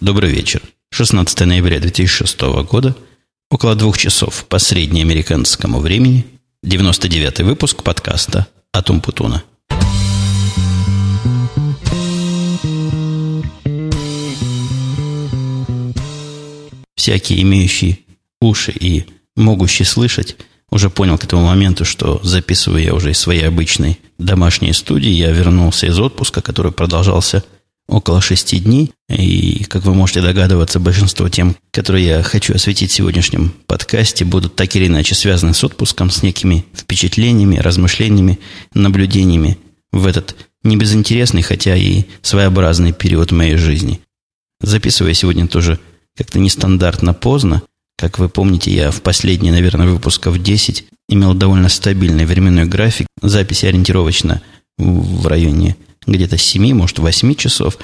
Добрый вечер. 16 ноября 2006 года, около двух часов по среднеамериканскому времени, 99 выпуск подкаста «Атум Путуна». Всякие имеющие уши и могущие слышать уже понял к этому моменту, что записываю я уже из своей обычной домашней студии. Я вернулся из отпуска, который продолжался около шести дней. И, как вы можете догадываться, большинство тем, которые я хочу осветить в сегодняшнем подкасте, будут так или иначе связаны с отпуском, с некими впечатлениями, размышлениями, наблюдениями в этот небезынтересный, хотя и своеобразный период моей жизни. Записываю сегодня тоже как-то нестандартно поздно. Как вы помните, я в последние, наверное, выпусков 10 имел довольно стабильный временной график. Записи ориентировочно в районе где-то 7, может, 8 часов,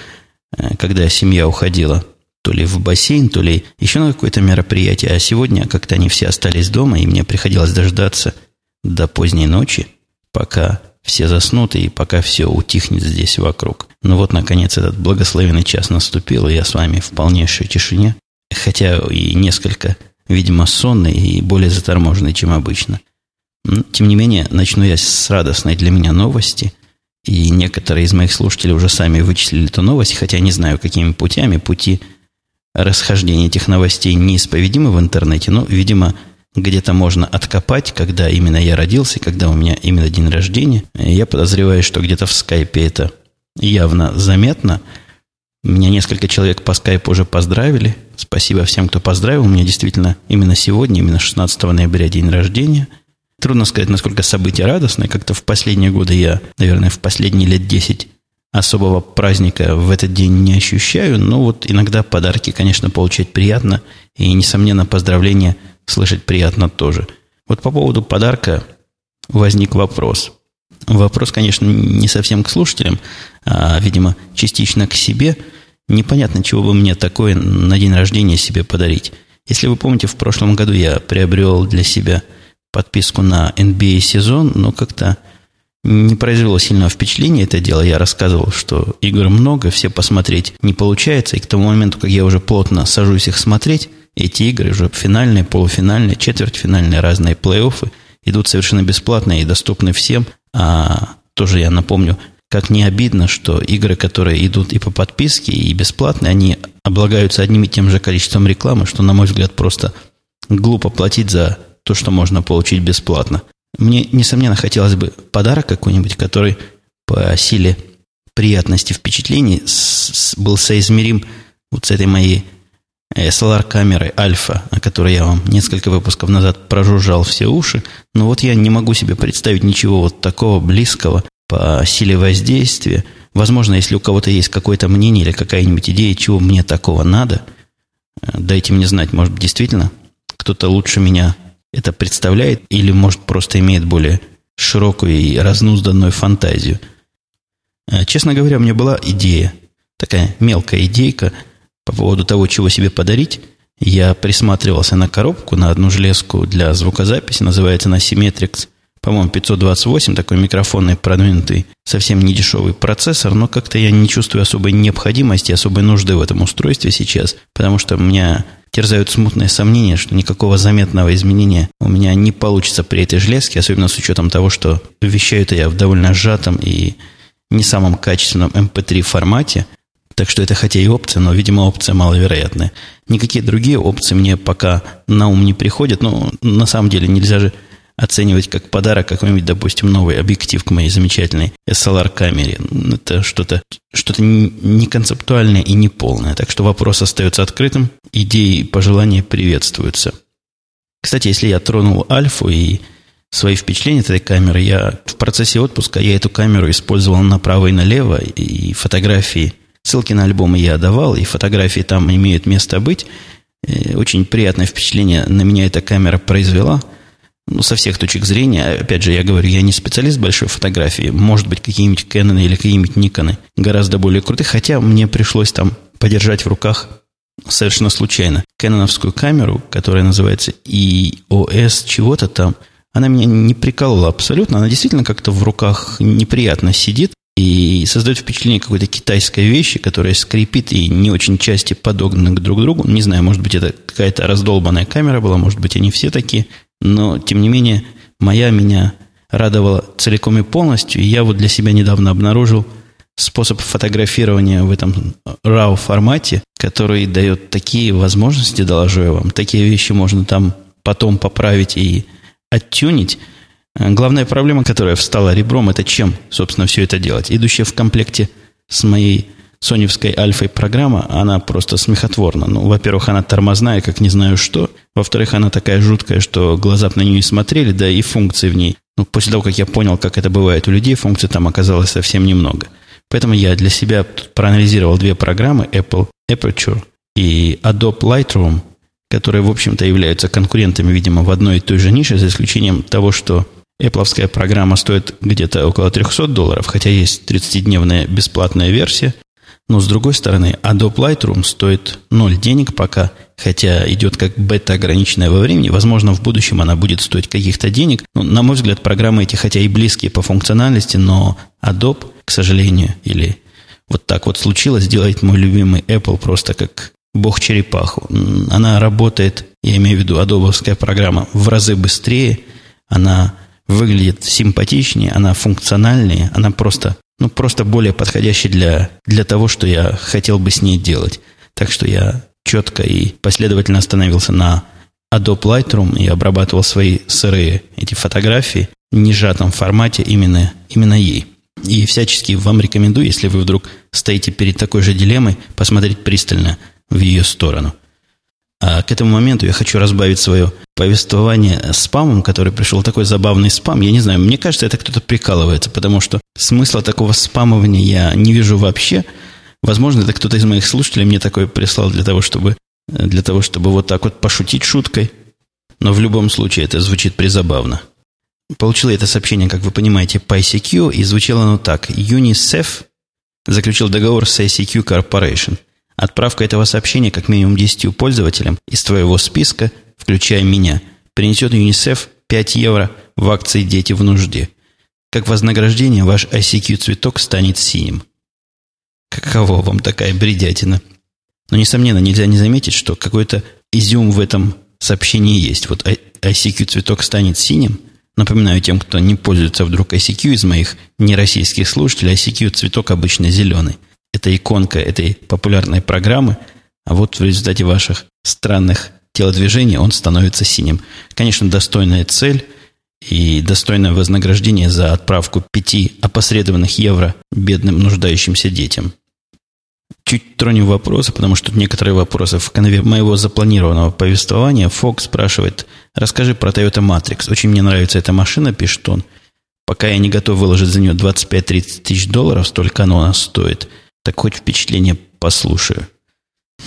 э, когда семья уходила то ли в бассейн, то ли еще на какое-то мероприятие. А сегодня как-то они все остались дома, и мне приходилось дождаться до поздней ночи, пока все заснут и пока все утихнет здесь вокруг. Ну вот, наконец, этот благословенный час наступил, и я с вами в полнейшей тишине, хотя и несколько, видимо, сонный и более заторможенный, чем обычно. Тем не менее, начну я с радостной для меня новости – и некоторые из моих слушателей уже сами вычислили эту новость, хотя не знаю, какими путями. Пути расхождения этих новостей неисповедимы в интернете, но, видимо, где-то можно откопать, когда именно я родился, когда у меня именно день рождения. Я подозреваю, что где-то в скайпе это явно заметно. Меня несколько человек по скайпу уже поздравили. Спасибо всем, кто поздравил. У меня действительно именно сегодня, именно 16 ноября день рождения – Трудно сказать, насколько событие радостное. Как-то в последние годы я, наверное, в последние лет 10 особого праздника в этот день не ощущаю. Но вот иногда подарки, конечно, получать приятно. И, несомненно, поздравления слышать приятно тоже. Вот по поводу подарка возник вопрос. Вопрос, конечно, не совсем к слушателям, а, видимо, частично к себе. Непонятно, чего бы мне такое на день рождения себе подарить. Если вы помните, в прошлом году я приобрел для себя – подписку на NBA сезон, но как-то не произвело сильного впечатления это дело. Я рассказывал, что игр много, все посмотреть не получается. И к тому моменту, как я уже плотно сажусь их смотреть, эти игры уже финальные, полуфинальные, четвертьфинальные, разные плей-оффы идут совершенно бесплатно и доступны всем. А тоже я напомню, как не обидно, что игры, которые идут и по подписке, и бесплатные, они облагаются одним и тем же количеством рекламы, что, на мой взгляд, просто глупо платить за то, что можно получить бесплатно. Мне, несомненно, хотелось бы подарок какой-нибудь, который по силе приятности впечатлений с, с, был соизмерим вот с этой моей SLR-камерой Альфа, о которой я вам несколько выпусков назад прожужжал все уши. Но вот я не могу себе представить ничего вот такого близкого по силе воздействия. Возможно, если у кого-то есть какое-то мнение или какая-нибудь идея, чего мне такого надо, э, дайте мне знать, может, действительно кто-то лучше меня это представляет или, может, просто имеет более широкую и разнузданную фантазию. Э, честно говоря, у меня была идея, такая мелкая идейка по поводу того, чего себе подарить. Я присматривался на коробку, на одну железку для звукозаписи, называется она Symmetrix, по-моему, 528, такой микрофонный продвинутый, совсем не дешевый процессор, но как-то я не чувствую особой необходимости, особой нужды в этом устройстве сейчас, потому что у меня терзают смутные сомнения, что никакого заметного изменения у меня не получится при этой железке, особенно с учетом того, что вещаю я в довольно сжатом и не самом качественном MP3 эм формате. Так что это хотя и опция, но, видимо, опция маловероятная. Никакие другие опции мне пока на ум не приходят, но на самом деле нельзя же оценивать как подарок какой-нибудь, допустим, новый объектив к моей замечательной SLR-камере. Это что-то что не концептуальное и не полное. Так что вопрос остается открытым. Идеи и пожелания приветствуются. Кстати, если я тронул альфу и свои впечатления от этой камеры, я в процессе отпуска я эту камеру использовал направо и налево, и фотографии, ссылки на альбомы я давал, и фотографии там имеют место быть. И очень приятное впечатление на меня эта камера произвела – ну, со всех точек зрения, опять же, я говорю, я не специалист большой фотографии, может быть, какие-нибудь Canon или какие-нибудь Никоны гораздо более крутые, хотя мне пришлось там подержать в руках совершенно случайно кэноновскую камеру, которая называется EOS чего-то там, она меня не приколола абсолютно, она действительно как-то в руках неприятно сидит, И создает впечатление какой-то китайской вещи, которая скрипит и не очень части подогнаны друг к другу. Не знаю, может быть, это какая-то раздолбанная камера была, может быть, они все такие. Но, тем не менее, моя меня радовала целиком и полностью. И я вот для себя недавно обнаружил способ фотографирования в этом RAW формате, который дает такие возможности, доложу я вам. Такие вещи можно там потом поправить и оттюнить. Главная проблема, которая встала ребром, это чем, собственно, все это делать. Идущая в комплекте с моей соневской альфой программа, она просто смехотворна. Ну, во-первых, она тормозная, как не знаю что. Во-вторых, она такая жуткая, что глаза на нее и смотрели, да и функций в ней. Ну, после того, как я понял, как это бывает у людей, функций там оказалось совсем немного. Поэтому я для себя проанализировал две программы Apple Aperture и Adobe Lightroom, которые, в общем-то, являются конкурентами, видимо, в одной и той же нише, за исключением того, что Apple программа стоит где-то около 300 долларов, хотя есть 30-дневная бесплатная версия. Но, с другой стороны, Adobe Lightroom стоит 0 денег пока, хотя идет как бета ограниченная во времени. Возможно, в будущем она будет стоить каких-то денег. Но, на мой взгляд, программы эти, хотя и близкие по функциональности, но Adobe, к сожалению, или вот так вот случилось, делает мой любимый Apple просто как бог черепаху. Она работает, я имею в виду адобовская программа, в разы быстрее, она выглядит симпатичнее, она функциональнее, она просто, ну, просто более подходящая для, для того, что я хотел бы с ней делать. Так что я четко и последовательно остановился на Adobe Lightroom и обрабатывал свои сырые эти фотографии в нежатом формате именно, именно ей. И всячески вам рекомендую, если вы вдруг стоите перед такой же дилеммой, посмотреть пристально – в ее сторону. А к этому моменту я хочу разбавить свое повествование спамом, который пришел такой забавный спам. Я не знаю, мне кажется, это кто-то прикалывается, потому что смысла такого спамования я не вижу вообще. Возможно, это кто-то из моих слушателей мне такое прислал для того, чтобы, для того, чтобы вот так вот пошутить шуткой. Но в любом случае это звучит призабавно. Получила это сообщение, как вы понимаете, по ICQ, и звучало оно так. UNICEF заключил договор с ICQ Corporation – Отправка этого сообщения как минимум 10 пользователям из твоего списка, включая меня, принесет ЮНИСЕФ 5 евро в акции «Дети в нужде». Как вознаграждение ваш ICQ-цветок станет синим. Каково вам такая бредятина? Но, несомненно, нельзя не заметить, что какой-то изюм в этом сообщении есть. Вот ICQ-цветок станет синим. Напоминаю тем, кто не пользуется вдруг ICQ из моих нероссийских слушателей, ICQ-цветок обычно зеленый – это иконка этой популярной программы, а вот в результате ваших странных телодвижений он становится синим. Конечно, достойная цель и достойное вознаграждение за отправку пяти опосредованных евро бедным нуждающимся детям. Чуть тронем вопросы, потому что тут некоторые вопросы в канве моего запланированного повествования. Фок спрашивает, расскажи про Toyota Matrix. Очень мне нравится эта машина, пишет он. Пока я не готов выложить за нее 25-30 тысяч долларов, столько она у нас стоит – так хоть впечатление послушаю.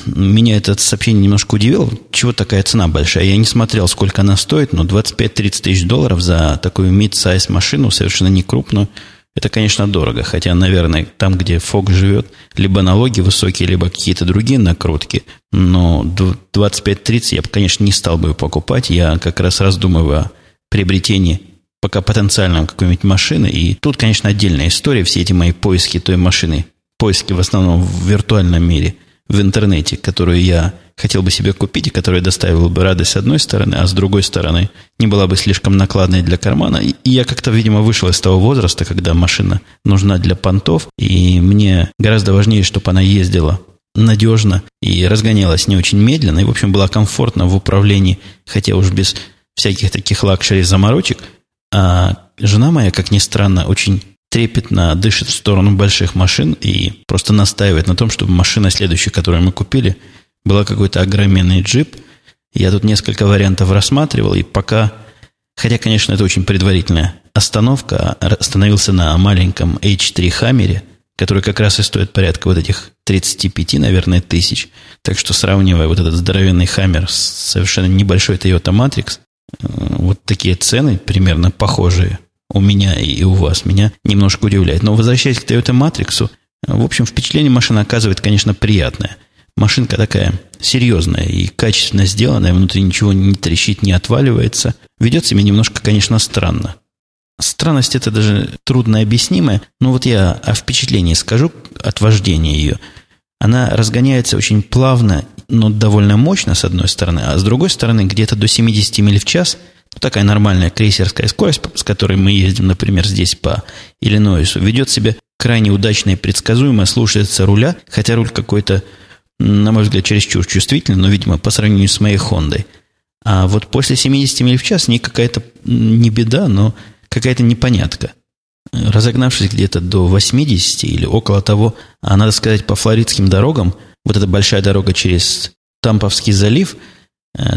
Меня это сообщение немножко удивило. Чего такая цена большая? Я не смотрел, сколько она стоит, но 25-30 тысяч долларов за такую mid-size машину, совершенно не крупную, это, конечно, дорого. Хотя, наверное, там, где Фок живет, либо налоги высокие, либо какие-то другие накрутки. Но 25-30 я бы, конечно, не стал бы покупать. Я как раз раздумываю о приобретении пока потенциальном какой-нибудь машины. И тут, конечно, отдельная история. Все эти мои поиски той машины поиски в основном в виртуальном мире, в интернете, которую я хотел бы себе купить и которая доставила бы радость с одной стороны, а с другой стороны не была бы слишком накладной для кармана. И я как-то, видимо, вышел из того возраста, когда машина нужна для понтов, и мне гораздо важнее, чтобы она ездила надежно и разгонялась не очень медленно, и, в общем, была комфортна в управлении, хотя уж без всяких таких luxury заморочек. А жена моя, как ни странно, очень трепетно дышит в сторону больших машин и просто настаивает на том, чтобы машина следующая, которую мы купили, была какой-то огроменный джип. Я тут несколько вариантов рассматривал, и пока, хотя, конечно, это очень предварительная остановка, остановился на маленьком H3 Хаммере, который как раз и стоит порядка вот этих 35, наверное, тысяч. Так что, сравнивая вот этот здоровенный Хаммер с совершенно небольшой Toyota Matrix, э, вот такие цены примерно похожие – у меня и у вас меня немножко удивляет. Но возвращаясь к Toyota Matrix, в общем, впечатление машина оказывает, конечно, приятное. Машинка такая серьезная и качественно сделанная, внутри ничего не трещит, не отваливается. Ведет себя немножко, конечно, странно. Странность это даже трудно объяснимая, но вот я о впечатлении скажу от вождения ее. Она разгоняется очень плавно, но довольно мощно, с одной стороны, а с другой стороны, где-то до 70 миль в час, такая нормальная крейсерская скорость, с которой мы ездим, например, здесь по Иллинойсу, ведет себя крайне удачно и предсказуемо, слушается руля, хотя руль какой-то, на мой взгляд, чересчур чувствительный, но, видимо, по сравнению с моей Хондой. А вот после 70 миль в час не какая-то не беда, но какая-то непонятка. Разогнавшись где-то до 80 или около того, а надо сказать, по флоридским дорогам, вот эта большая дорога через Тамповский залив,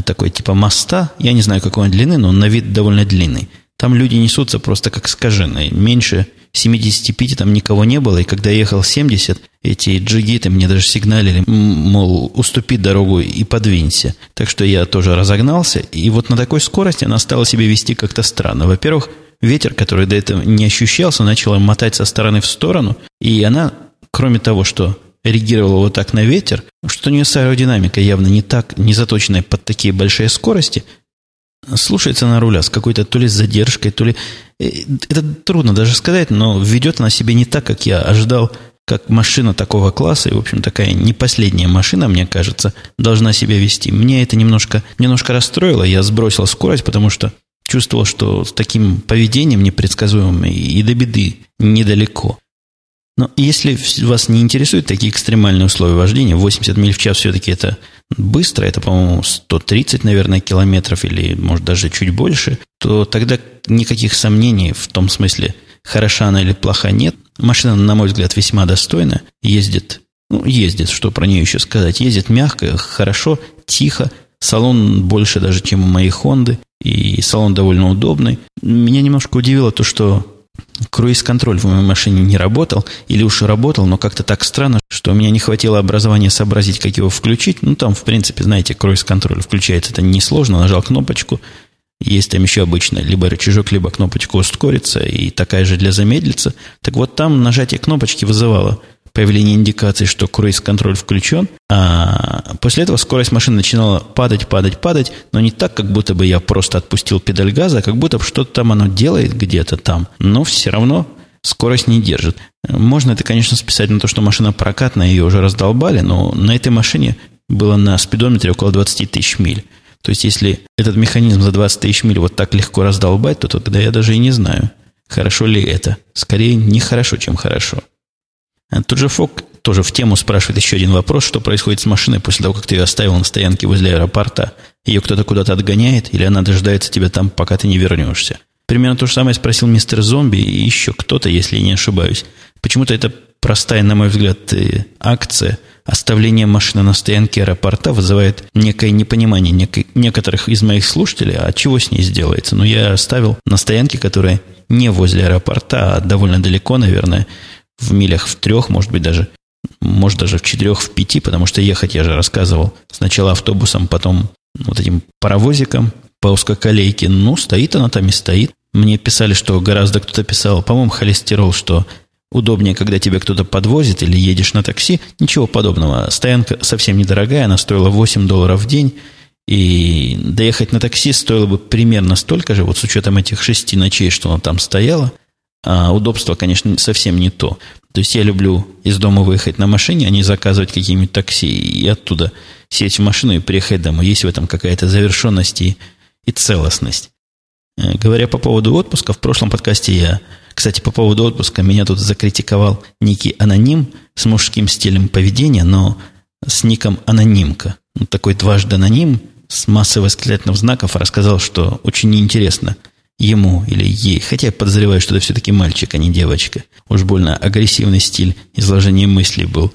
такой типа моста, я не знаю, какой он длины, но он на вид довольно длинный. Там люди несутся просто как скаженные. Меньше 75 там никого не было, и когда я ехал 70, эти джигиты мне даже сигналили, мол, уступи дорогу и подвинься. Так что я тоже разогнался, и вот на такой скорости она стала себя вести как-то странно. Во-первых, ветер, который до этого не ощущался, начал мотать со стороны в сторону, и она, кроме того, что реагировала вот так на ветер, что у нее с аэродинамикой явно не так, не заточенная под такие большие скорости, слушается на руля с какой-то то ли задержкой, то ли... Э, это трудно даже сказать, но ведет она себя не так, как я ожидал, как машина такого класса, и, в общем, такая не последняя машина, мне кажется, должна себя вести. Мне это немножко, немножко расстроило, я сбросил скорость, потому что чувствовал, что с таким поведением непредсказуемым и до беды недалеко. Но если вас не интересуют такие экстремальные условия вождения, 80 миль в час все-таки это быстро, это, по-моему, 130, наверное, километров или, может, даже чуть больше, то тогда никаких сомнений в том смысле, хороша она или плоха нет. Машина, на мой взгляд, весьма достойна, ездит, ну, ездит, что про нее еще сказать, ездит мягко, хорошо, тихо, салон больше даже, чем у моей Хонды, и салон довольно удобный. Меня немножко удивило то, что Круиз-контроль в моей машине не работал, или уж работал, но как-то так странно, что у меня не хватило образования сообразить, как его включить. Ну, там, в принципе, знаете, круиз-контроль включается, это несложно, нажал кнопочку, есть там еще обычно либо рычажок, либо кнопочка ускориться, и такая же для замедлиться. Так вот, там нажатие кнопочки вызывало появление индикации, что круиз-контроль включен, а после этого скорость машины начинала падать, падать, падать, но не так, как будто бы я просто отпустил педаль газа, а как будто бы что-то там оно делает где-то там, но все равно скорость не держит. Можно это, конечно, списать на то, что машина прокатная, ее уже раздолбали, но на этой машине было на спидометре около 20 тысяч миль. То есть, если этот механизм за 20 тысяч миль вот так легко раздолбать, то тогда я даже и не знаю, хорошо ли это. Скорее, не хорошо, чем хорошо. Тут же Фок тоже в тему спрашивает еще один вопрос, что происходит с машиной после того, как ты ее оставил на стоянке возле аэропорта. Ее кто-то куда-то отгоняет, или она дожидается тебя там, пока ты не вернешься? Примерно то же самое спросил мистер Зомби и еще кто-то, если я не ошибаюсь. Почему-то это простая, на мой взгляд, э, акция оставления машины на стоянке аэропорта вызывает некое непонимание некой, некоторых из моих слушателей, а чего с ней сделается? Ну, я оставил на стоянке, которая не возле аэропорта, а довольно далеко, наверное, в милях в трех, может быть, даже, может, даже в четырех, в пяти, потому что ехать, я же рассказывал, сначала автобусом, потом вот этим паровозиком по узкоколейке. Ну, стоит она там и стоит. Мне писали, что гораздо кто-то писал, по-моему, холестерол, что удобнее, когда тебя кто-то подвозит или едешь на такси. Ничего подобного. Стоянка совсем недорогая, она стоила 8 долларов в день. И доехать на такси стоило бы примерно столько же, вот с учетом этих шести ночей, что она там стояла. А удобство, конечно, совсем не то. То есть я люблю из дома выехать на машине, а не заказывать какие-нибудь такси и оттуда сесть в машину и приехать домой. Есть в этом какая-то завершенность и, и целостность. Э, говоря по поводу отпуска, в прошлом подкасте я, кстати, по поводу отпуска, меня тут закритиковал некий аноним с мужским стилем поведения, но с ником анонимка. Ну, такой дважды аноним с массой восклицательных знаков рассказал, что очень неинтересно – ему или ей, хотя я подозреваю, что это все-таки мальчик, а не девочка. Уж больно агрессивный стиль изложения мыслей был.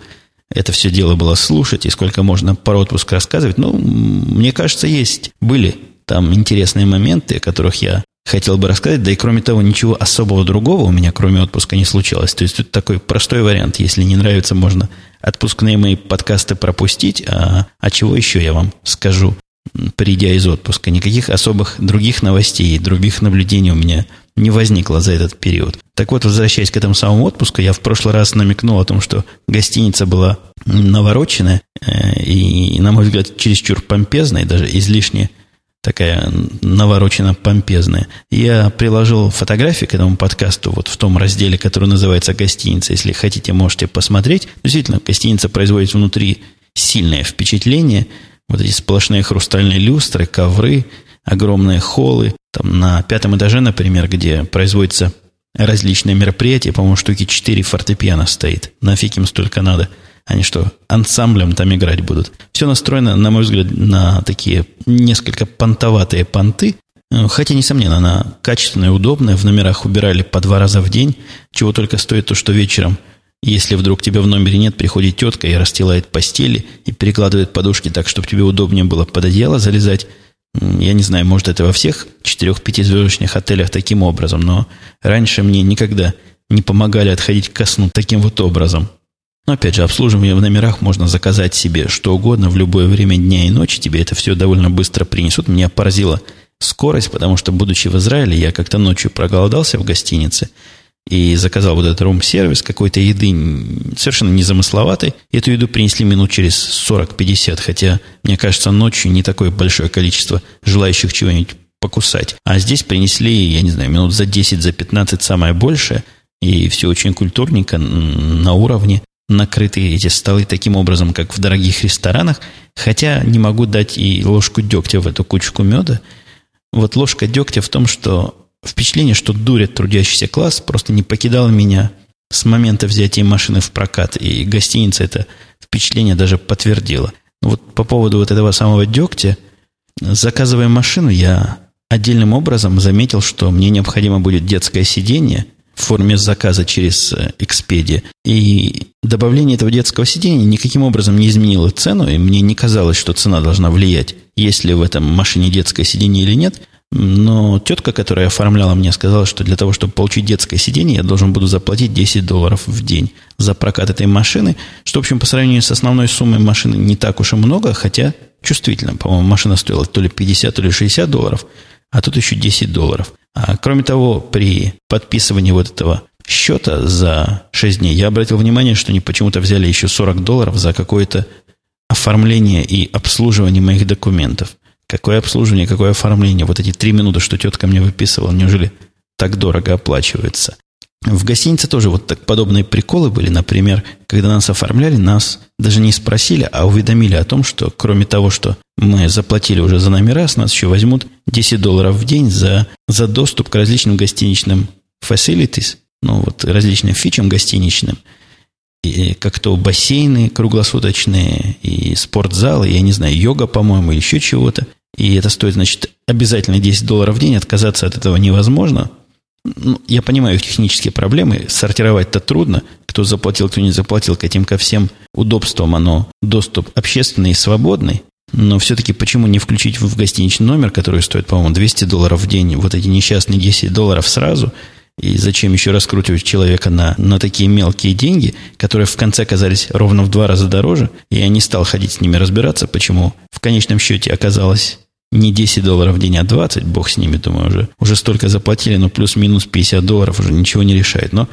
Это все дело было слушать, и сколько можно про отпуск рассказывать. Ну, мне кажется, есть, были там интересные моменты, о которых я хотел бы рассказать, да и кроме того, ничего особого другого у меня, кроме отпуска, не случилось. То есть, это такой простой вариант. Если не нравится, можно отпускные мои подкасты пропустить, а, а чего еще я вам скажу придя из отпуска. Никаких особых других новостей, других наблюдений у меня не возникло за этот период. Так вот, возвращаясь к этому самому отпуску, я в прошлый раз намекнул о том, что гостиница была навороченная э, и, на мой взгляд, чересчур помпезная, даже излишне такая наворочена помпезная. Я приложил фотографии к этому подкасту вот в том разделе, который называется «Гостиница». Если хотите, можете посмотреть. Действительно, гостиница производит внутри сильное впечатление. Вот эти сплошные хрустальные люстры, ковры, огромные холлы. Там на пятом этаже, например, где производится различные мероприятия, по-моему, штуки 4 фортепиано стоит. Нафиг им столько надо. Они что, ансамблем там играть будут? Все настроено, на мой взгляд, на такие несколько понтоватые понты. Э, хотя, несомненно, она качественная, удобная. В номерах убирали по два раза в день. Чего только стоит то, что вечером, если вдруг тебя в номере нет, приходит тетка и расстилает постели и перекладывает подушки так, чтобы тебе удобнее было под одеяло залезать. Я не знаю, может, это во всех четырех-пятизвездочных отелях таким образом, но раньше мне никогда не помогали отходить ко сну таким вот образом. Но опять же, обслуживание в номерах можно заказать себе что угодно в любое время дня и ночи. Тебе это все довольно быстро принесут. Меня поразила скорость, потому что, будучи в Израиле, я как-то ночью проголодался в гостинице и заказал вот этот рум-сервис какой-то еды совершенно незамысловатой. Эту еду принесли минут через 40-50, хотя, мне кажется, ночью не такое большое количество желающих чего-нибудь покусать. А здесь принесли, я не знаю, минут за 10, за 15 самое большее, и все очень культурненько, на уровне накрыты эти столы таким образом, как в дорогих ресторанах, хотя не могу дать и ложку дегтя в эту кучку меда. Вот ложка дегтя в том, что впечатление, что дурят трудящийся класс, просто не покидало меня с момента взятия машины в прокат, и гостиница это впечатление даже подтвердила. Вот по поводу вот этого самого дегтя, заказывая машину, я отдельным образом заметил, что мне необходимо будет детское сиденье – в форме заказа через э, Expedia. И добавление этого детского сидения никаким образом не изменило цену, и мне не казалось, что цена должна влиять, есть ли в этом машине детское сиденье или нет. Но тетка, которая оформляла мне, сказала, что для того, чтобы получить детское сиденье, я должен буду заплатить 10 долларов в день за прокат этой машины, что, в общем, по сравнению с основной суммой машины не так уж и много, хотя чувствительно. По-моему, машина стоила то ли 50, то ли 60 долларов, а тут еще 10 долларов – а, кроме того, при подписывании вот этого счета за 6 дней я обратил внимание, что они почему-то взяли еще 40 долларов за какое-то оформление и обслуживание моих документов. Какое обслуживание, какое оформление? Вот эти три минуты, что тетка мне выписывала, неужели так дорого оплачивается? В гостинице тоже вот так подобные приколы были. Например, когда нас оформляли, нас даже не спросили, а уведомили о том, что кроме того, что мы заплатили уже за номера, с нас еще возьмут 10 долларов в день за, за доступ к различным гостиничным facilities, ну вот различным фичам гостиничным, и, как то бассейны круглосуточные, и спортзалы, я не знаю, йога, по-моему, еще чего-то. И это стоит, значит, обязательно 10 долларов в день, отказаться от этого невозможно – ну, я понимаю технические проблемы, сортировать-то трудно, кто заплатил, кто не заплатил, к этим ко всем удобствам оно доступ общественный и свободный, но все-таки почему не включить в гостиничный номер, который стоит, по-моему, 200 долларов в день, вот эти несчастные 10 долларов сразу, и зачем еще раскручивать человека на, на такие мелкие деньги, которые в конце оказались ровно в два раза дороже, и я не стал ходить с ними разбираться, почему в конечном счете оказалось не 10 долларов в день, а 20, бог с ними, думаю, уже, уже столько заплатили, но плюс-минус 50 долларов уже ничего не решает. Но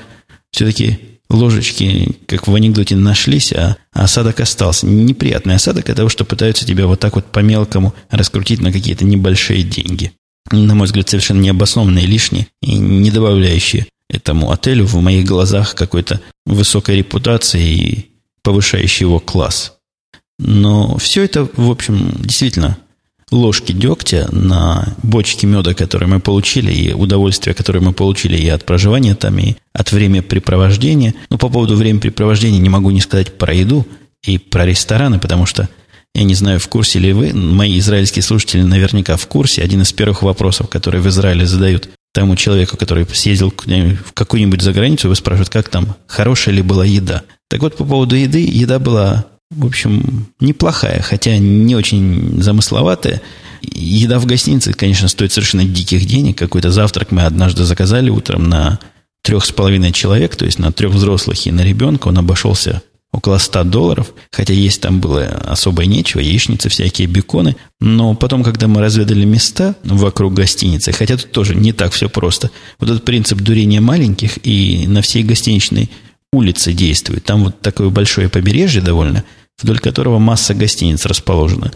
все-таки ложечки, как в анекдоте, нашлись, а осадок остался. Неприятный осадок от того, что пытаются тебя вот так вот по-мелкому раскрутить на какие-то небольшие деньги. На мой взгляд, совершенно необоснованные, лишние и не добавляющие этому отелю в моих глазах какой-то высокой репутации и повышающий его класс. Но все это, в общем, действительно ложки дегтя на бочке меда, которые мы получили, и удовольствие, которое мы получили и от проживания там, и от времяпрепровождения. Но по поводу времяпрепровождения не могу не сказать про еду и про рестораны, потому что я не знаю, в курсе ли вы, мои израильские слушатели наверняка в курсе. Один из первых вопросов, которые в Израиле задают тому человеку, который съездил в какую-нибудь заграницу, вы спрашивают, как там, хорошая ли была еда. Так вот, по поводу еды, еда была в общем, неплохая, хотя не очень замысловатая. Еда в гостинице, конечно, стоит совершенно диких денег. Какой-то завтрак мы однажды заказали утром на трех с половиной человек, то есть на трех взрослых и на ребенка. Он обошелся около 100 долларов, хотя есть там было особо нечего, яичницы всякие, беконы. Но потом, когда мы разведали места вокруг гостиницы, хотя тут тоже не так все просто, вот этот принцип дурения маленьких и на всей гостиничной улице действует. Там вот такое большое побережье довольно – вдоль которого масса гостиниц расположена.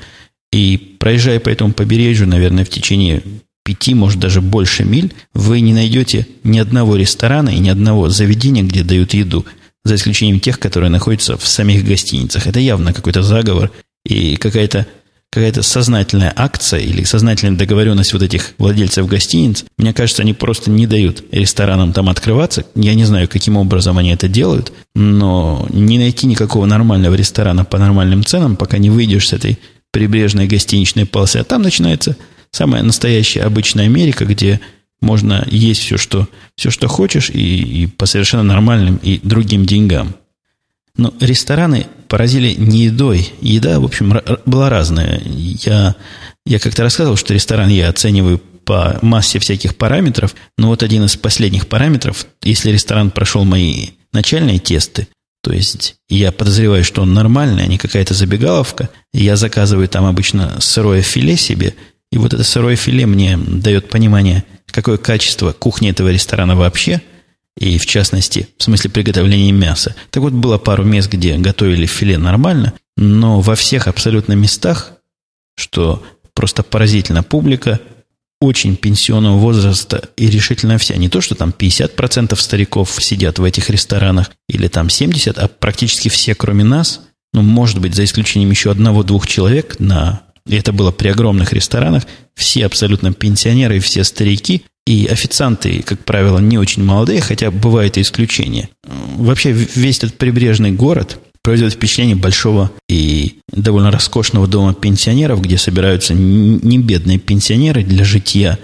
И проезжая по этому побережью, наверное, в течение пяти, может даже больше миль, вы не найдете ни одного ресторана и ни одного заведения, где дают еду, за исключением тех, которые находятся в самих гостиницах. Это явно какой-то заговор и какая-то какая-то сознательная акция или сознательная договоренность вот этих владельцев гостиниц. Мне кажется, они просто не дают ресторанам там открываться. Я не знаю, каким образом они это делают, но не найти никакого нормального ресторана по нормальным ценам, пока не выйдешь с этой прибрежной гостиничной полосы. А там начинается самая настоящая обычная Америка, где можно есть все, что, все, что хочешь, и, и по совершенно нормальным и другим деньгам. Но рестораны поразили не едой. Еда, в общем, была разная. Я, я как-то рассказывал, что ресторан я оцениваю по массе всяких параметров, но вот один из последних параметров, если ресторан прошел мои начальные тесты, то есть я подозреваю, что он нормальный, а не какая-то забегаловка, я заказываю там обычно сырое филе себе, и вот это сырое филе мне дает понимание, какое качество кухни этого ресторана вообще – и в частности, в смысле приготовления мяса. Так вот, было пару мест, где готовили филе нормально, но во всех абсолютно местах, что просто поразительно, публика очень пенсионного возраста и решительно вся. Не то, что там 50% стариков сидят в этих ресторанах, или там 70%, а практически все, кроме нас, ну, может быть, за исключением еще одного-двух человек на и это было при огромных ресторанах, все абсолютно пенсионеры все старики, и официанты, как правило, не очень молодые, хотя бывают и исключения. Вообще весь этот прибрежный город производит впечатление большого и довольно роскошного дома пенсионеров, где собираются не бедные пенсионеры для житья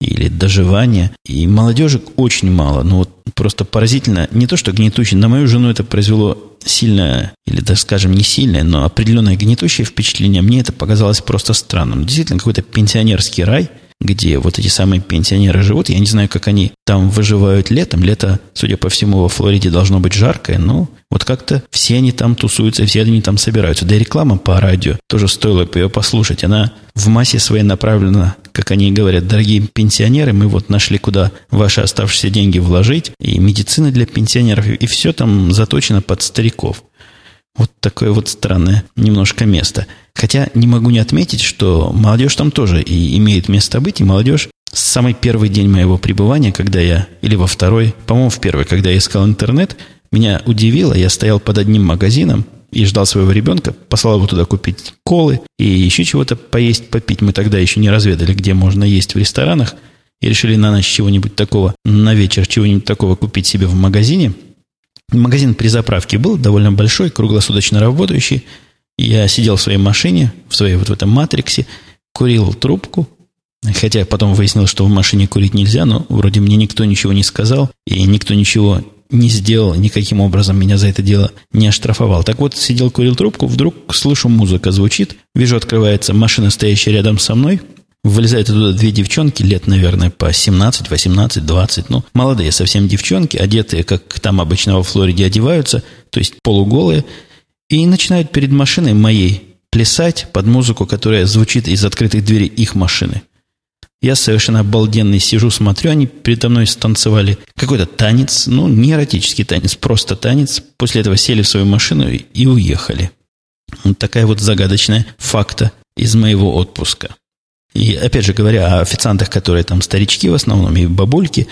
или доживания. И молодежи очень мало. Ну вот просто поразительно. Не то, что гнетущий. На мою жену это произвело сильное, или даже, скажем, не сильное, но определенное гнетущее впечатление. Мне это показалось просто странным. Действительно, какой-то пенсионерский рай – где вот эти самые пенсионеры живут. Я не знаю, как они там выживают летом. Лето, судя по всему, во Флориде должно быть жаркое, но вот как-то все они там тусуются, все они там собираются. Да и реклама по радио тоже стоило бы ее послушать. Она в массе своей направлена, как они говорят, дорогие пенсионеры, мы вот нашли, куда ваши оставшиеся деньги вложить, и медицина для пенсионеров, и все там заточено под стариков. Вот такое вот странное немножко место. Хотя не могу не отметить, что молодежь там тоже и имеет место быть, и молодежь с самый первый день моего пребывания, когда я, или во второй, по-моему, в первый, когда я искал интернет, меня удивило, я стоял под одним магазином и ждал своего ребенка, послал его туда купить колы и еще чего-то поесть, попить. Мы тогда еще не разведали, где можно есть в ресторанах, и решили на ночь чего-нибудь такого, на вечер чего-нибудь такого купить себе в магазине – Магазин при заправке был довольно большой, круглосуточно работающий. Я сидел в своей машине, в своей вот в этом матриксе, курил трубку, хотя потом выяснил, что в машине курить нельзя, но вроде мне никто ничего не сказал, и никто ничего не сделал, никаким образом меня за это дело не оштрафовал. Так вот, сидел, курил трубку, вдруг слышу, музыка звучит, вижу, открывается машина, стоящая рядом со мной, Вылезают оттуда две девчонки, лет, наверное, по 17, 18, 20, ну, молодые совсем девчонки, одетые, как там обычно во Флориде одеваются, то есть полуголые, и начинают перед машиной моей плясать под музыку, которая звучит из открытых дверей их машины. Я совершенно обалденный сижу, смотрю, они передо мной станцевали какой-то танец, ну, не эротический танец, просто танец. После этого сели в свою машину и, и уехали. Вот такая вот загадочная факта из моего отпуска. И опять же говоря о официантах, которые там старички в основном и бабульки,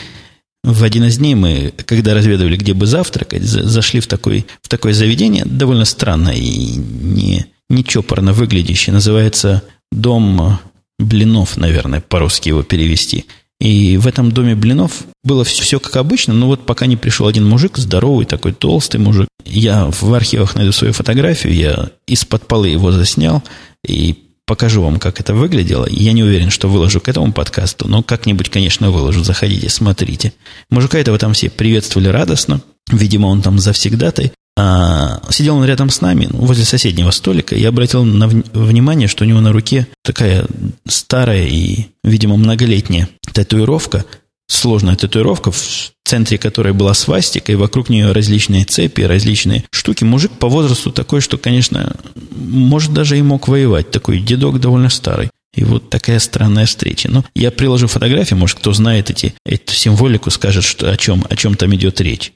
в один из дней мы, когда разведывали, где бы завтракать, зашли в, такой, в такое заведение, довольно странно и не, не чопорно выглядящее. Называется «Дом блинов», наверное, по-русски его перевести. И в этом доме блинов было все, все как обычно, но вот пока не пришел один мужик, здоровый такой, толстый мужик. Я в архивах найду свою фотографию, я из-под полы его заснял, и покажу вам, как это выглядело. Я не уверен, что выложу к этому подкасту, но как-нибудь, конечно, выложу. Заходите, смотрите. Мужика этого там все приветствовали радостно. Видимо, он там завсегдатай. А сидел он рядом с нами, ну, возле соседнего столика, и обратил на внимание, что у него на руке такая старая и, видимо, многолетняя татуировка, сложная татуировка, в центре которой была свастика, и вокруг нее различные цепи, различные штуки. Мужик по возрасту такой, что, конечно, может, даже и мог воевать. Такой дедок довольно старый. И вот такая странная встреча. Но я приложу фотографии, может, кто знает эти, эту символику, скажет, что о чем, о чем там идет речь.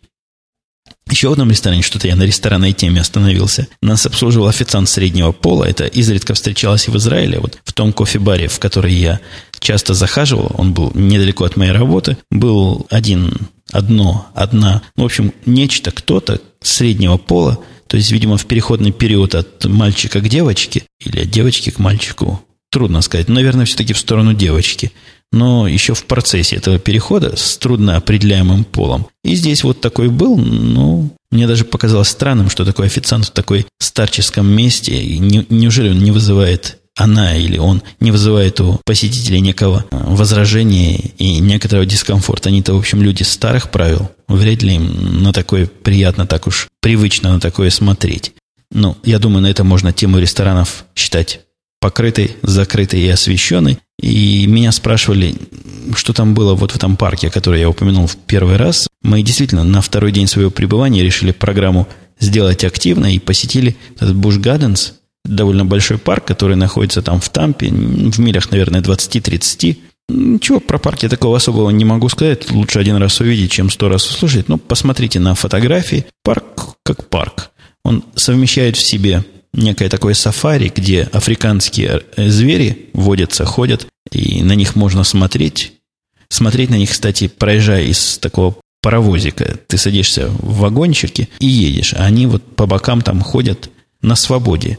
Еще в одном ресторане, что-то я на ресторанной теме остановился. Нас обслуживал официант среднего пола. Это изредка встречалось и в Израиле. Вот в том кофе-баре, в который я часто захаживал, он был недалеко от моей работы, был один, одно, одна, ну, в общем, нечто, кто-то среднего пола, то есть, видимо, в переходный период от мальчика к девочке или от девочки к мальчику, трудно сказать, наверное, все-таки в сторону девочки – но еще в процессе этого перехода с трудно определяемым полом. И здесь вот такой был, ну, мне даже показалось странным, что такой официант в такой старческом месте, не, неужели он не вызывает она или он не вызывает у посетителей некого возражения и некоторого дискомфорта. Они-то, в общем, люди старых правил. Вряд ли им на такое приятно, так уж привычно на такое смотреть. Ну, я думаю, на это можно тему ресторанов считать покрытой, закрытой и освещенной. И меня спрашивали, что там было вот в этом парке, который я упомянул в первый раз. Мы действительно на второй день своего пребывания решили программу сделать активно и посетили этот Буш Гарденс, довольно большой парк, который находится там в Тампе, в милях, наверное, 20-30. Ничего про парк я такого особого не могу сказать. Лучше один раз увидеть, чем сто раз услышать. Но посмотрите на фотографии. Парк как парк. Он совмещает в себе некое такое сафари, где африканские э, звери водятся, ходят, и на них можно смотреть. Смотреть на них, кстати, проезжая из такого паровозика. Ты садишься в вагончике и едешь, а они вот по бокам там ходят на свободе.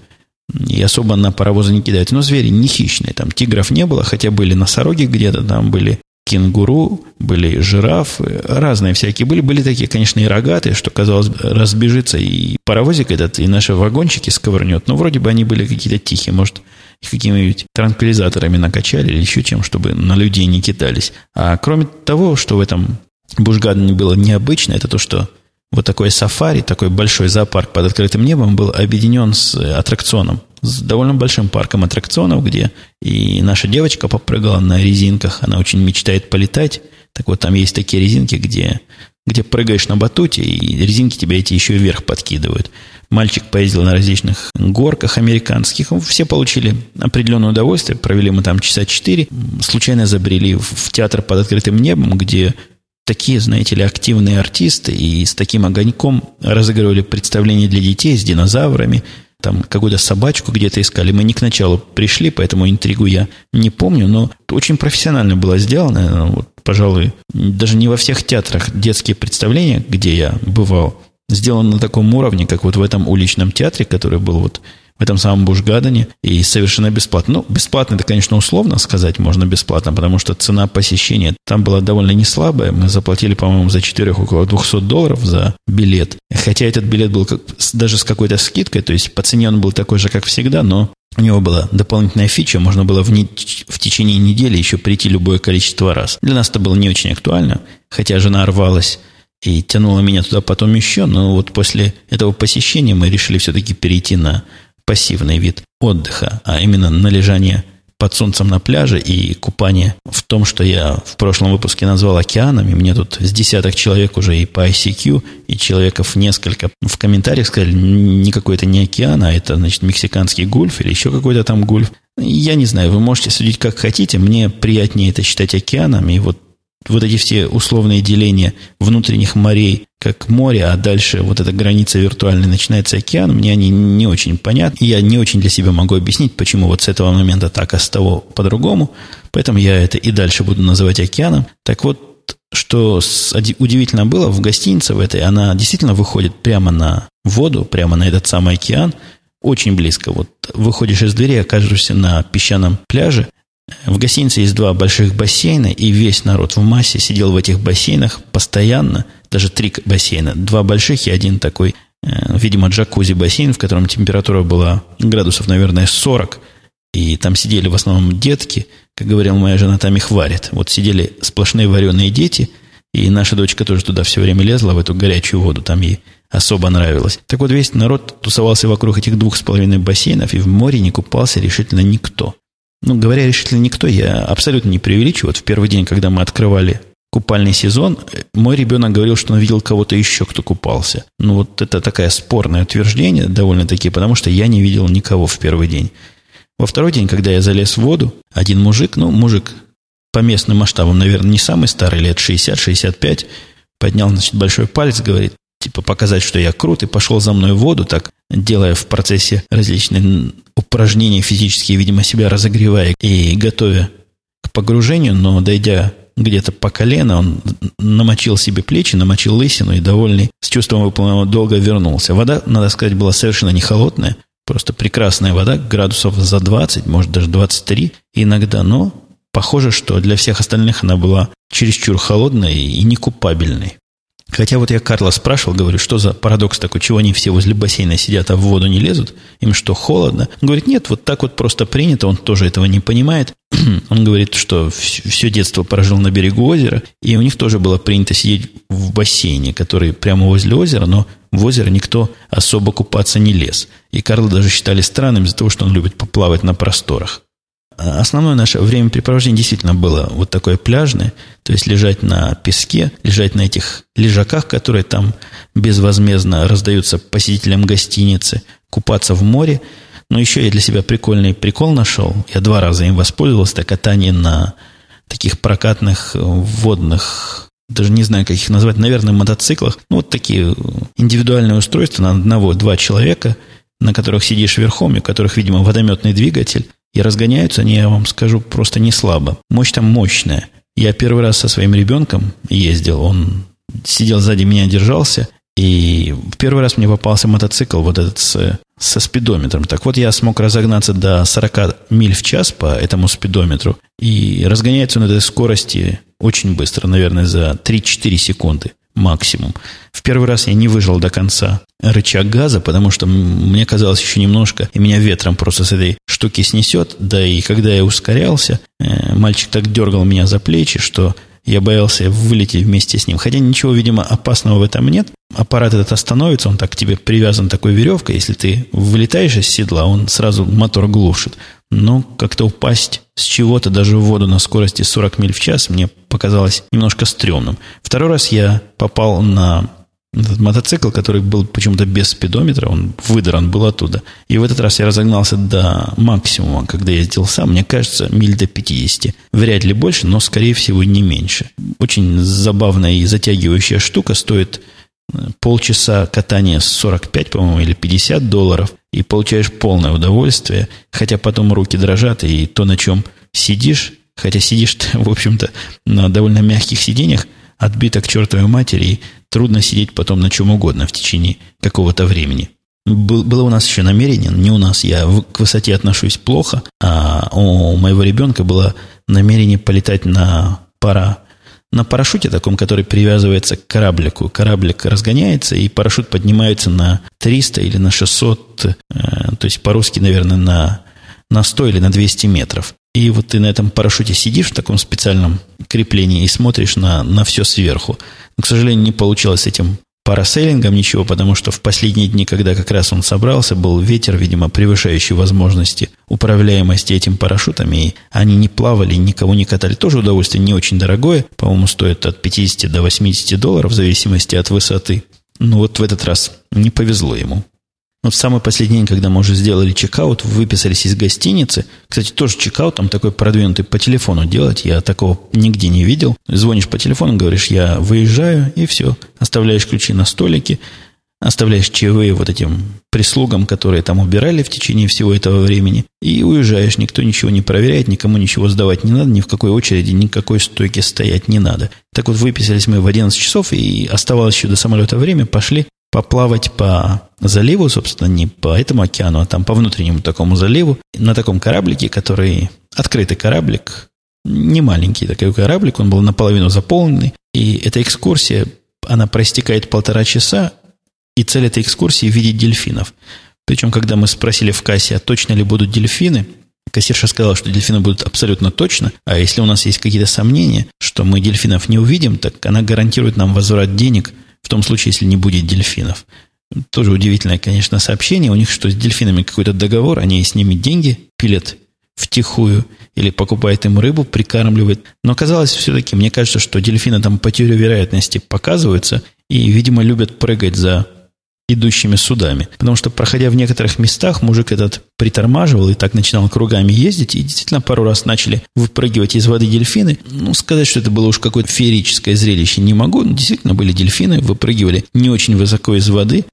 И особо на паровозы не кидают. Но звери не хищные. Там тигров не было, хотя были носороги где-то, там были кенгуру, были жирафы, разные всякие были. Были такие, конечно, и рогатые, что, казалось, разбежится и паровозик этот, и наши вагончики сковырнет. Но вроде бы они были какие-то тихие. Может, какими-нибудь транквилизаторами накачали или еще чем, чтобы на людей не кидались. А кроме того, что в этом Бушгадене было необычно, это то, что вот такой сафари, такой большой зоопарк под открытым небом был объединен с аттракционом с довольно большим парком аттракционов, где и наша девочка попрыгала на резинках, она очень мечтает полетать. Так вот, там есть такие резинки, где, где прыгаешь на батуте, и резинки тебя эти еще вверх подкидывают. Мальчик поездил на различных горках американских. Все получили определенное удовольствие. Провели мы там часа четыре. Случайно забрели в театр под открытым небом, где такие, знаете ли, активные артисты и с таким огоньком разыгрывали представления для детей с динозаврами, там какую-то собачку где-то искали. Мы не к началу пришли, поэтому интригу я не помню, но очень профессионально было сделано. Вот, пожалуй, даже не во всех театрах детские представления, где я бывал, сделаны на таком уровне, как вот в этом уличном театре, который был вот в этом самом Бушгадене, и совершенно бесплатно. Ну, бесплатно это, конечно, условно сказать можно бесплатно, потому что цена посещения там была довольно не слабая. Мы заплатили, по-моему, за четырех около 200 долларов за билет. Хотя этот билет был как, даже с какой-то скидкой, то есть по цене он был такой же, как всегда, но у него была дополнительная фича, можно было в, не, в течение недели еще прийти любое количество раз. Для нас это было не очень актуально, хотя жена рвалась и тянула меня туда потом еще, но вот после этого посещения мы решили все-таки перейти на пассивный вид отдыха, а именно на лежание под солнцем на пляже и купание в том, что я в прошлом выпуске назвал океанами. Мне тут с десяток человек уже и по ICQ, и человеков несколько в комментариях сказали, никакой это не океан, а это, значит, мексиканский гульф или еще какой-то там гульф. Я не знаю, вы можете судить как хотите, мне приятнее это считать океаном, и вот вот эти все условные деления внутренних морей, как море, а дальше вот эта граница виртуальная начинается океан, мне они не очень понятны. Я не очень для себя могу объяснить, почему вот с этого момента так, а с того по-другому. Поэтому я это и дальше буду называть океаном. Так вот, что удивительно было, в гостинице в этой, она действительно выходит прямо на воду, прямо на этот самый океан, очень близко. Вот выходишь из двери, окажешься на песчаном пляже – в гостинице есть два больших бассейна, и весь народ в массе сидел в этих бассейнах постоянно, даже три бассейна, два больших и один такой, э, видимо, джакузи-бассейн, в котором температура была градусов, наверное, 40, и там сидели в основном детки, как говорила моя жена, там их варят. Вот сидели сплошные вареные дети, и наша дочка тоже туда все время лезла, в эту горячую воду, там ей особо нравилось. Так вот, весь народ тусовался вокруг этих двух с половиной бассейнов, и в море не купался решительно никто. Ну, говоря решительно никто, я абсолютно не преувеличиваю. Вот в первый день, когда мы открывали купальный сезон, мой ребенок говорил, что он видел кого-то еще, кто купался. Ну, вот это такое спорное утверждение довольно-таки, потому что я не видел никого в первый день. Во второй день, когда я залез в воду, один мужик, ну, мужик по местным масштабам, наверное, не самый старый, лет 60-65, поднял, значит, большой палец, говорит, типа показать, что я крут, и пошел за мной в воду, так делая в процессе различных упражнений физические, видимо, себя разогревая и готовя к погружению, но дойдя где-то по колено, он намочил себе плечи, намочил лысину и, довольный, с чувством выполненного долга вернулся. Вода, надо сказать, была совершенно не холодная, просто прекрасная вода, градусов за 20, может даже 23 иногда, но похоже, что для всех остальных она была чересчур холодной и некупабельной. Хотя вот я Карла спрашивал, говорю, что за парадокс такой, чего они все возле бассейна сидят, а в воду не лезут? Им что, холодно? Он говорит, нет, вот так вот просто принято, он тоже этого не понимает. он говорит, что все детство прожил на берегу озера, и у них тоже было принято сидеть в бассейне, который прямо возле озера, но в озеро никто особо купаться не лез. И Карла даже считали странным из-за того, что он любит поплавать на просторах. Основное наше времяпрепровождение действительно было вот такое пляжное, то есть лежать на песке, лежать на этих лежаках, которые там безвозмездно раздаются посетителям гостиницы, купаться в море. Но еще я для себя прикольный прикол нашел. Я два раза им воспользовался, это катание на таких прокатных водных даже не знаю, как их назвать, наверное, мотоциклах. Ну, вот такие индивидуальные устройства на одного-два человека, на которых сидишь верхом, и у которых, видимо, водометный двигатель. И разгоняются они, я вам скажу, просто не слабо. Мощь там мощная. Я первый раз со своим ребенком ездил, он сидел сзади меня, держался, и в первый раз мне попался мотоцикл вот этот с, со спидометром. Так вот, я смог разогнаться до 40 миль в час по этому спидометру, и разгоняется он на этой скорости очень быстро, наверное, за 3-4 секунды максимум. В первый раз я не выжил до конца рычаг газа, потому что мне казалось еще немножко, и меня ветром просто с этой штуки снесет. Да и когда я ускорялся, э, мальчик так дергал меня за плечи, что я боялся вылететь вместе с ним. Хотя ничего, видимо, опасного в этом нет. Аппарат этот остановится, он так к тебе привязан такой веревкой. Если ты вылетаешь из седла, он сразу мотор глушит. Но как-то упасть с чего-то даже в воду на скорости 40 миль в час мне показалось немножко стрёмным. Второй раз я попал на этот мотоцикл, который был почему-то без спидометра, он выдран был оттуда. И в этот раз я разогнался до максимума, когда ездил сам, мне кажется, миль до 50. Вряд ли больше, но, скорее всего, не меньше. Очень забавная и затягивающая штука, стоит полчаса катания 45, по-моему, или 50 долларов, и получаешь полное удовольствие, хотя потом руки дрожат, и то, на чем сидишь, хотя сидишь, в общем-то, на довольно мягких сиденьях, отбито к чертовой матери, и трудно сидеть потом на чем угодно в течение какого-то времени. было у нас еще намерение, не у нас, я к высоте отношусь плохо, а у моего ребенка было намерение полетать на пара, на парашюте таком, который привязывается к кораблику. Кораблик разгоняется, и парашют поднимается на 300 или на 600, э, то есть по-русски, наверное, на, на 100 или на 200 метров. И вот ты на этом парашюте сидишь в таком специальном креплении и смотришь на, на все сверху. Но, к сожалению, не получилось с этим парасейлингом ничего, потому что в последние дни, когда как раз он собрался, был ветер, видимо, превышающий возможности управляемости этим парашютом, и они не плавали, никого не катали. Тоже удовольствие не очень дорогое, по-моему, стоит от 50 до 80 долларов в зависимости от высоты. Но вот в этот раз не повезло ему. Но в самый последний день, когда мы уже сделали чекаут, выписались из гостиницы. Кстати, тоже чекаут там такой продвинутый по телефону делать. Я такого нигде не видел. Звонишь по телефону, говоришь, я выезжаю, и все. Оставляешь ключи на столике, оставляешь чаевые вот этим прислугам, которые там убирали в течение всего этого времени, и уезжаешь. Никто ничего не проверяет, никому ничего сдавать не надо, ни в какой очереди, никакой стойке стоять не надо. Так вот, выписались мы в 11 часов, и оставалось еще до самолета время, пошли поплавать по заливу, собственно, не по этому океану, а там по внутреннему такому заливу, на таком кораблике, который открытый кораблик, не маленький такой кораблик, он был наполовину заполненный, и эта экскурсия, она проистекает полтора часа, и цель этой экскурсии – видеть дельфинов. Причем, когда мы спросили в кассе, а точно ли будут дельфины, кассирша сказала, что дельфины будут абсолютно точно, а если у нас есть какие-то сомнения, что мы дельфинов не увидим, так она гарантирует нам возврат денег – в том случае, если не будет дельфинов. Тоже удивительное, конечно, сообщение. У них что, с дельфинами какой-то договор, они с ними деньги пилят втихую или покупают им рыбу, прикармливают. Но оказалось все-таки, мне кажется, что дельфины там по теории вероятности показываются и, видимо, любят прыгать за идущими судами. Потому что, проходя в некоторых местах, мужик этот притормаживал и так начинал кругами ездить, и действительно пару раз начали выпрыгивать из воды дельфины. Ну, сказать, что это было уж какое-то феерическое зрелище не могу, но действительно были дельфины, выпрыгивали не очень высоко из воды,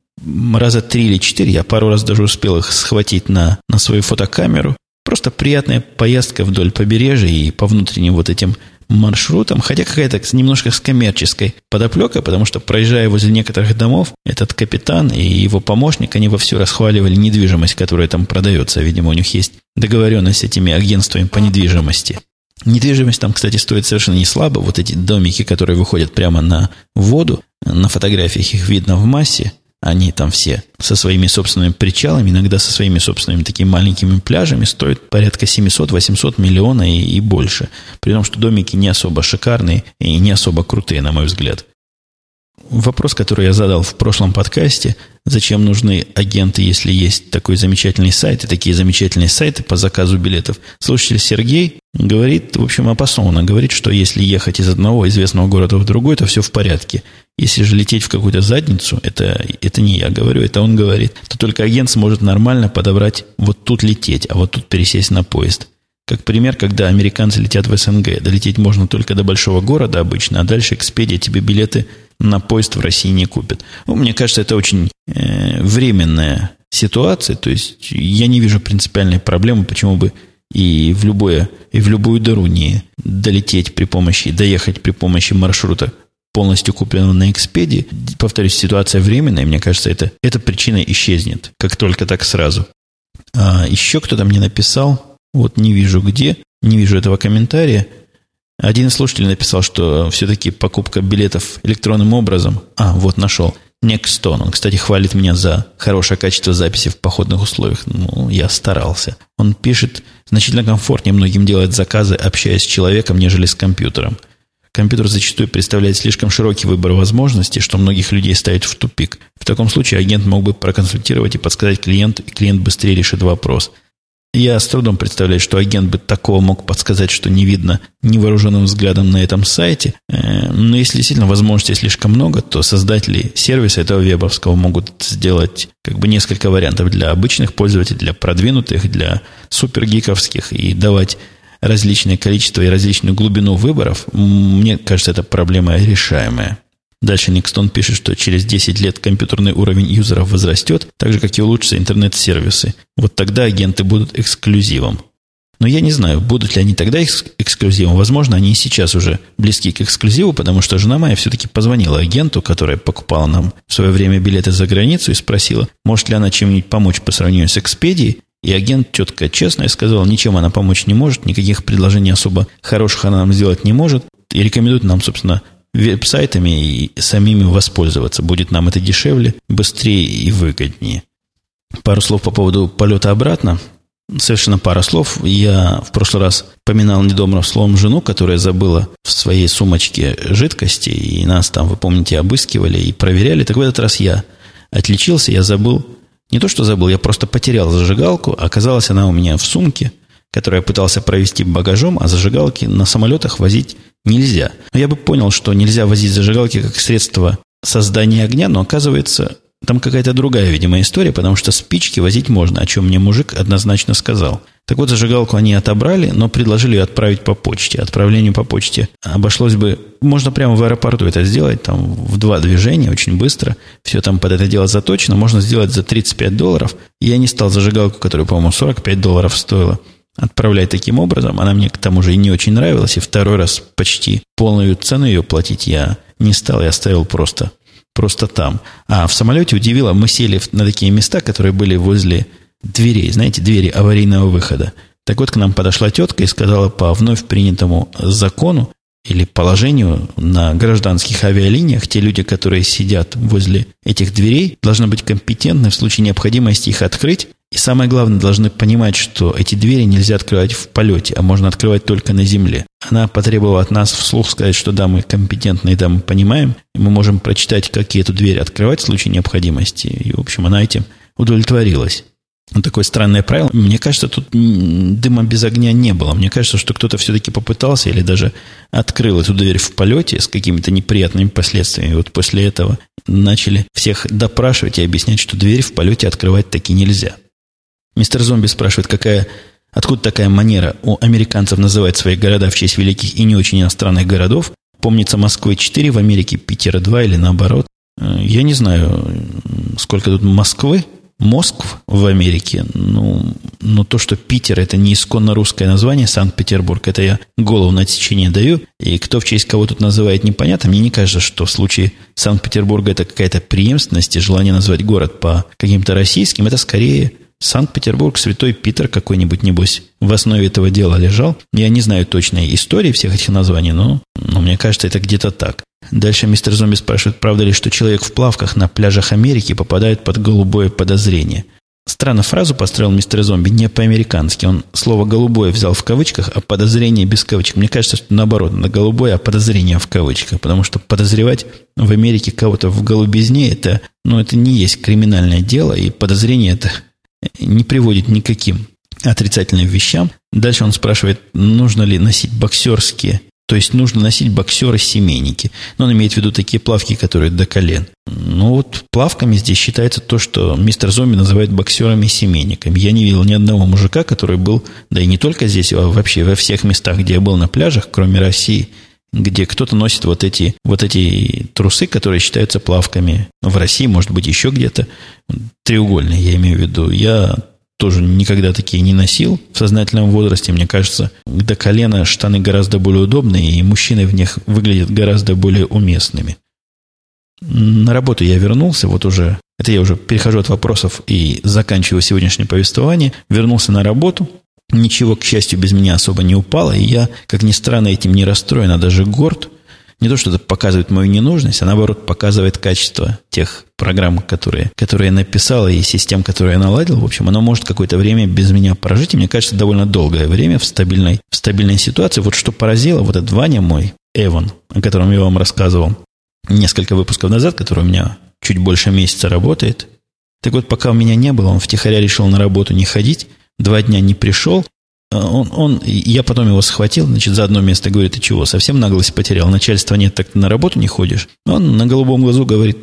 раза три или четыре, я пару раз даже успел их схватить на, на свою фотокамеру. Просто приятная поездка вдоль побережья и по внутренним вот этим маршрутом, хотя какая-то немножко с коммерческой подоплекой, потому что, проезжая возле некоторых домов, этот капитан и его помощник, они вовсю расхваливали недвижимость, которая там продается. Видимо, у них есть договоренность с этими агентствами по недвижимости. Недвижимость там, кстати, стоит совершенно не слабо. Вот эти домики, которые выходят прямо на воду, на фотографиях их видно в массе – они там все со своими собственными причалами, иногда со своими собственными такими маленькими пляжами, стоят порядка 700-800 миллионов и, и больше. При том, что домики не особо шикарные и не особо крутые, на мой взгляд. Вопрос, который я задал в прошлом подкасте, зачем нужны агенты, если есть такой замечательный сайт и такие замечательные сайты по заказу билетов. Слушатель Сергей говорит, в общем, обоснованно говорит, что если ехать из одного известного города в другой, то все в порядке. Если же лететь в какую-то задницу, это, это не я говорю, это он говорит, то только агент сможет нормально подобрать вот тут лететь, а вот тут пересесть на поезд. Как пример, когда американцы летят в СНГ, долететь можно только до большого города обычно, а дальше Экспедия тебе билеты на поезд в России не купит. Ну, мне кажется, это очень э, временная ситуация, то есть я не вижу принципиальной проблемы, почему бы и в, любое, и в любую дыру не долететь при помощи, доехать при помощи маршрута полностью купленного на Экспедии. Повторюсь, ситуация временная, мне кажется, это, эта причина исчезнет, как только так сразу. А еще кто-то мне написал, вот не вижу где, не вижу этого комментария, один слушатель написал, что все-таки покупка билетов электронным образом... А, вот нашел. Nexton. Он, кстати, хвалит меня за хорошее качество записи в походных условиях. Ну, я старался. Он пишет, значительно комфортнее многим делать заказы, общаясь с человеком, нежели с компьютером. Компьютер зачастую представляет слишком широкий выбор возможностей, что многих людей ставит в тупик. В таком случае агент мог бы проконсультировать и подсказать клиенту, и клиент быстрее решит вопрос – я с трудом представляю, что агент бы такого мог подсказать, что не видно невооруженным взглядом на этом сайте. Э, но если действительно возможностей слишком много, то создатели сервиса этого вебовского могут сделать как бы несколько вариантов для обычных пользователей, для продвинутых, для супергиковских и давать различное количество и различную глубину выборов. Мне кажется, это проблема решаемая. Дальше Никстон пишет, что через 10 лет компьютерный уровень юзеров возрастет, так же, как и улучшатся интернет-сервисы. Вот тогда агенты будут эксклюзивом. Но я не знаю, будут ли они тогда эксклюзивом. Возможно, они и сейчас уже близки к эксклюзиву, потому что жена моя все-таки позвонила агенту, которая покупала нам в свое время билеты за границу, и спросила, может ли она чем-нибудь помочь по сравнению с Экспедией. И агент четко, честно сказал, ничем она помочь не может, никаких предложений особо хороших она нам сделать не может. И рекомендует нам, собственно, веб-сайтами и самими воспользоваться. Будет нам это дешевле, быстрее и выгоднее. Пару слов по поводу полета обратно. Совершенно пара слов. Я в прошлый раз поминал недобрым словом жену, которая забыла в своей сумочке жидкости, и нас там, вы помните, обыскивали и проверяли. Так в этот раз я отличился, я забыл. Не то, что забыл, я просто потерял зажигалку. Оказалась она у меня в сумке, которую я пытался провести багажом, а зажигалки на самолетах возить нельзя. Но я бы понял, что нельзя возить зажигалки как средство создания огня, но оказывается, там какая-то другая, видимо, история, потому что спички возить можно, о чем мне мужик однозначно сказал. Так вот, зажигалку они отобрали, но предложили отправить по почте. Отправлению по почте обошлось бы... Можно прямо в аэропорту это сделать, там в два движения, очень быстро. Все там под это дело заточено. Можно сделать за 35 долларов. Я не стал зажигалку, которая, по-моему, 45 долларов стоила отправлять таким образом. Она мне к тому же и не очень нравилась, и второй раз почти полную цену ее платить я не стал, я оставил просто, просто там. А в самолете удивило, мы сели на такие места, которые были возле дверей, знаете, двери аварийного выхода. Так вот, к нам подошла тетка и сказала по вновь принятому закону или положению на гражданских авиалиниях, те люди, которые сидят возле этих дверей, должны быть компетентны в случае необходимости их открыть и самое главное, должны понимать, что эти двери нельзя открывать в полете, а можно открывать только на земле. Она потребовала от нас вслух сказать, что да, мы компетентны, да, мы понимаем, и мы можем прочитать, какие эту дверь открывать в случае необходимости. И, в общем, она этим удовлетворилась. Вот такое странное правило. Мне кажется, тут дыма без огня не было. Мне кажется, что кто-то все-таки попытался или даже открыл эту дверь в полете с какими-то неприятными последствиями. Вот после этого начали всех допрашивать и объяснять, что дверь в полете открывать таки нельзя. Мистер Зомби спрашивает, какая, откуда такая манера у американцев называть свои города в честь великих и не очень иностранных городов. Помнится, Москвы 4, в Америке Питера 2 или наоборот. Э, я не знаю, сколько тут Москвы, Москв в Америке, ну, но то, что Питер это не исконно русское название, Санкт-Петербург, это я голову на отсечение даю. И кто в честь кого тут называет, непонятно. Мне не кажется, что в случае Санкт-Петербурга это какая-то преемственность и желание назвать город по каким-то российским. Это скорее Санкт-Петербург, Святой Питер какой-нибудь, небось, в основе этого дела лежал. Я не знаю точной истории всех этих названий, но, но мне кажется, это где-то так. Дальше мистер Зомби спрашивает, правда ли, что человек в плавках на пляжах Америки попадает под голубое подозрение. Странно фразу построил мистер Зомби не по-американски. Он слово «голубое» взял в кавычках, а подозрение без кавычек. Мне кажется, что наоборот, на голубое, а подозрение в кавычках. Потому что подозревать в Америке кого-то в голубизне, это, ну, это не есть криминальное дело, и подозрение это не приводит никаким отрицательным вещам. Дальше он спрашивает, нужно ли носить боксерские то есть нужно носить боксеры-семейники. Но он имеет в виду такие плавки, которые до колен. Ну вот плавками здесь считается то, что мистер Зомби называет боксерами-семейниками. Я не видел ни одного мужика, который был, да и не только здесь, а вообще во всех местах, где я был на пляжах, кроме России, где кто-то носит вот эти, вот эти трусы, которые считаются плавками. В России, может быть, еще где-то треугольные, я имею в виду. Я тоже никогда такие не носил в сознательном возрасте. Мне кажется, до колена штаны гораздо более удобные, и мужчины в них выглядят гораздо более уместными. На работу я вернулся, вот уже, это я уже перехожу от вопросов и заканчиваю сегодняшнее повествование. Вернулся на работу, ничего, к счастью, без меня особо не упало, и я, как ни странно, этим не расстроен, а даже горд – не то, что это показывает мою ненужность, а наоборот показывает качество тех программ, которые, которые я написал, и систем, которые я наладил. В общем, оно может какое-то время без меня прожить, и мне кажется, довольно долгое время в стабильной, в стабильной ситуации. Вот что поразило, вот этот Ваня мой, Эван, о котором я вам рассказывал несколько выпусков назад, который у меня чуть больше месяца работает. Так вот, пока у меня не было, он втихаря решил на работу не ходить, два дня не пришел, он, он, я потом его схватил, значит, за одно место говорит, ты чего, совсем наглость потерял, начальства нет, так на работу не ходишь? Он на голубом глазу говорит,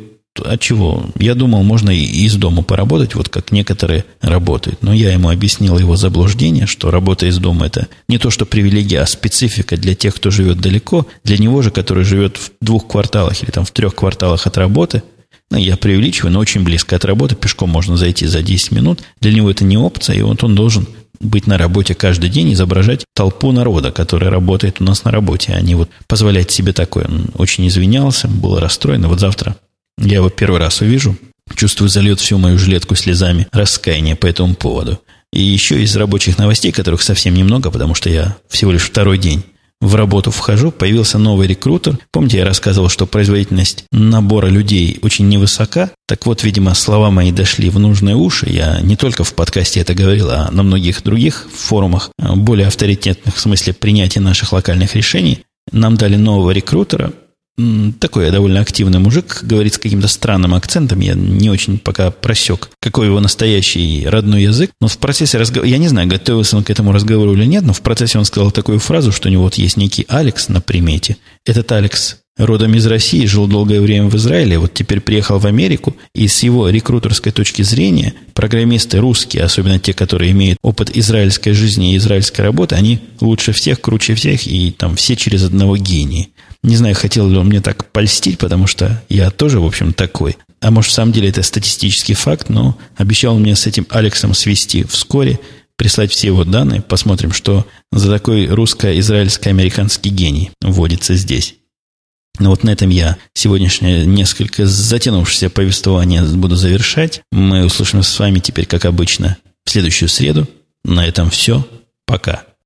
а чего? Я думал, можно и из дома поработать, вот как некоторые работают. Но я ему объяснил его заблуждение, что работа из дома – это не то, что привилегия, а специфика для тех, кто живет далеко. Для него же, который живет в двух кварталах или там в трех кварталах от работы, ну, я преувеличиваю, но очень близко от работы, пешком можно зайти за 10 минут. Для него это не опция, и вот он должен быть на работе каждый день, изображать толпу народа, который работает у нас на работе, а не вот позволять себе такое. Он очень извинялся, был расстроен. Вот завтра я его первый раз увижу, чувствую, зальет всю мою жилетку слезами раскаяния по этому поводу. И еще из рабочих новостей, которых совсем немного, потому что я всего лишь второй день в работу вхожу, появился новый рекрутер. Помните, я рассказывал, что производительность набора людей очень невысока? Так вот, видимо, слова мои дошли в нужные уши. Я не только в подкасте это говорил, а на многих других форумах, более авторитетных в смысле принятия наших локальных решений. Нам дали нового рекрутера, такой довольно активный мужик, говорит с каким-то странным акцентом. Я не очень пока просек, какой его настоящий родной язык. Но в процессе разговора, я не знаю, готовился он к этому разговору или нет, но в процессе он сказал такую фразу, что у него вот есть некий Алекс на примете. Этот Алекс родом из России, жил долгое время в Израиле, вот теперь приехал в Америку, и с его рекрутерской точки зрения программисты русские, особенно те, которые имеют опыт израильской жизни и израильской работы, они лучше всех, круче всех, и там все через одного гения. Не знаю, хотел ли он мне так польстить, потому что я тоже, в общем, такой. А может, в самом деле это статистический факт, но обещал мне с этим Алексом свести вскоре, прислать все его данные, посмотрим, что за такой русско-израильско-американский гений вводится здесь. Но вот на этом я сегодняшнее несколько затянувшееся повествование буду завершать. Мы услышимся с вами теперь, как обычно, в следующую среду. На этом все. Пока.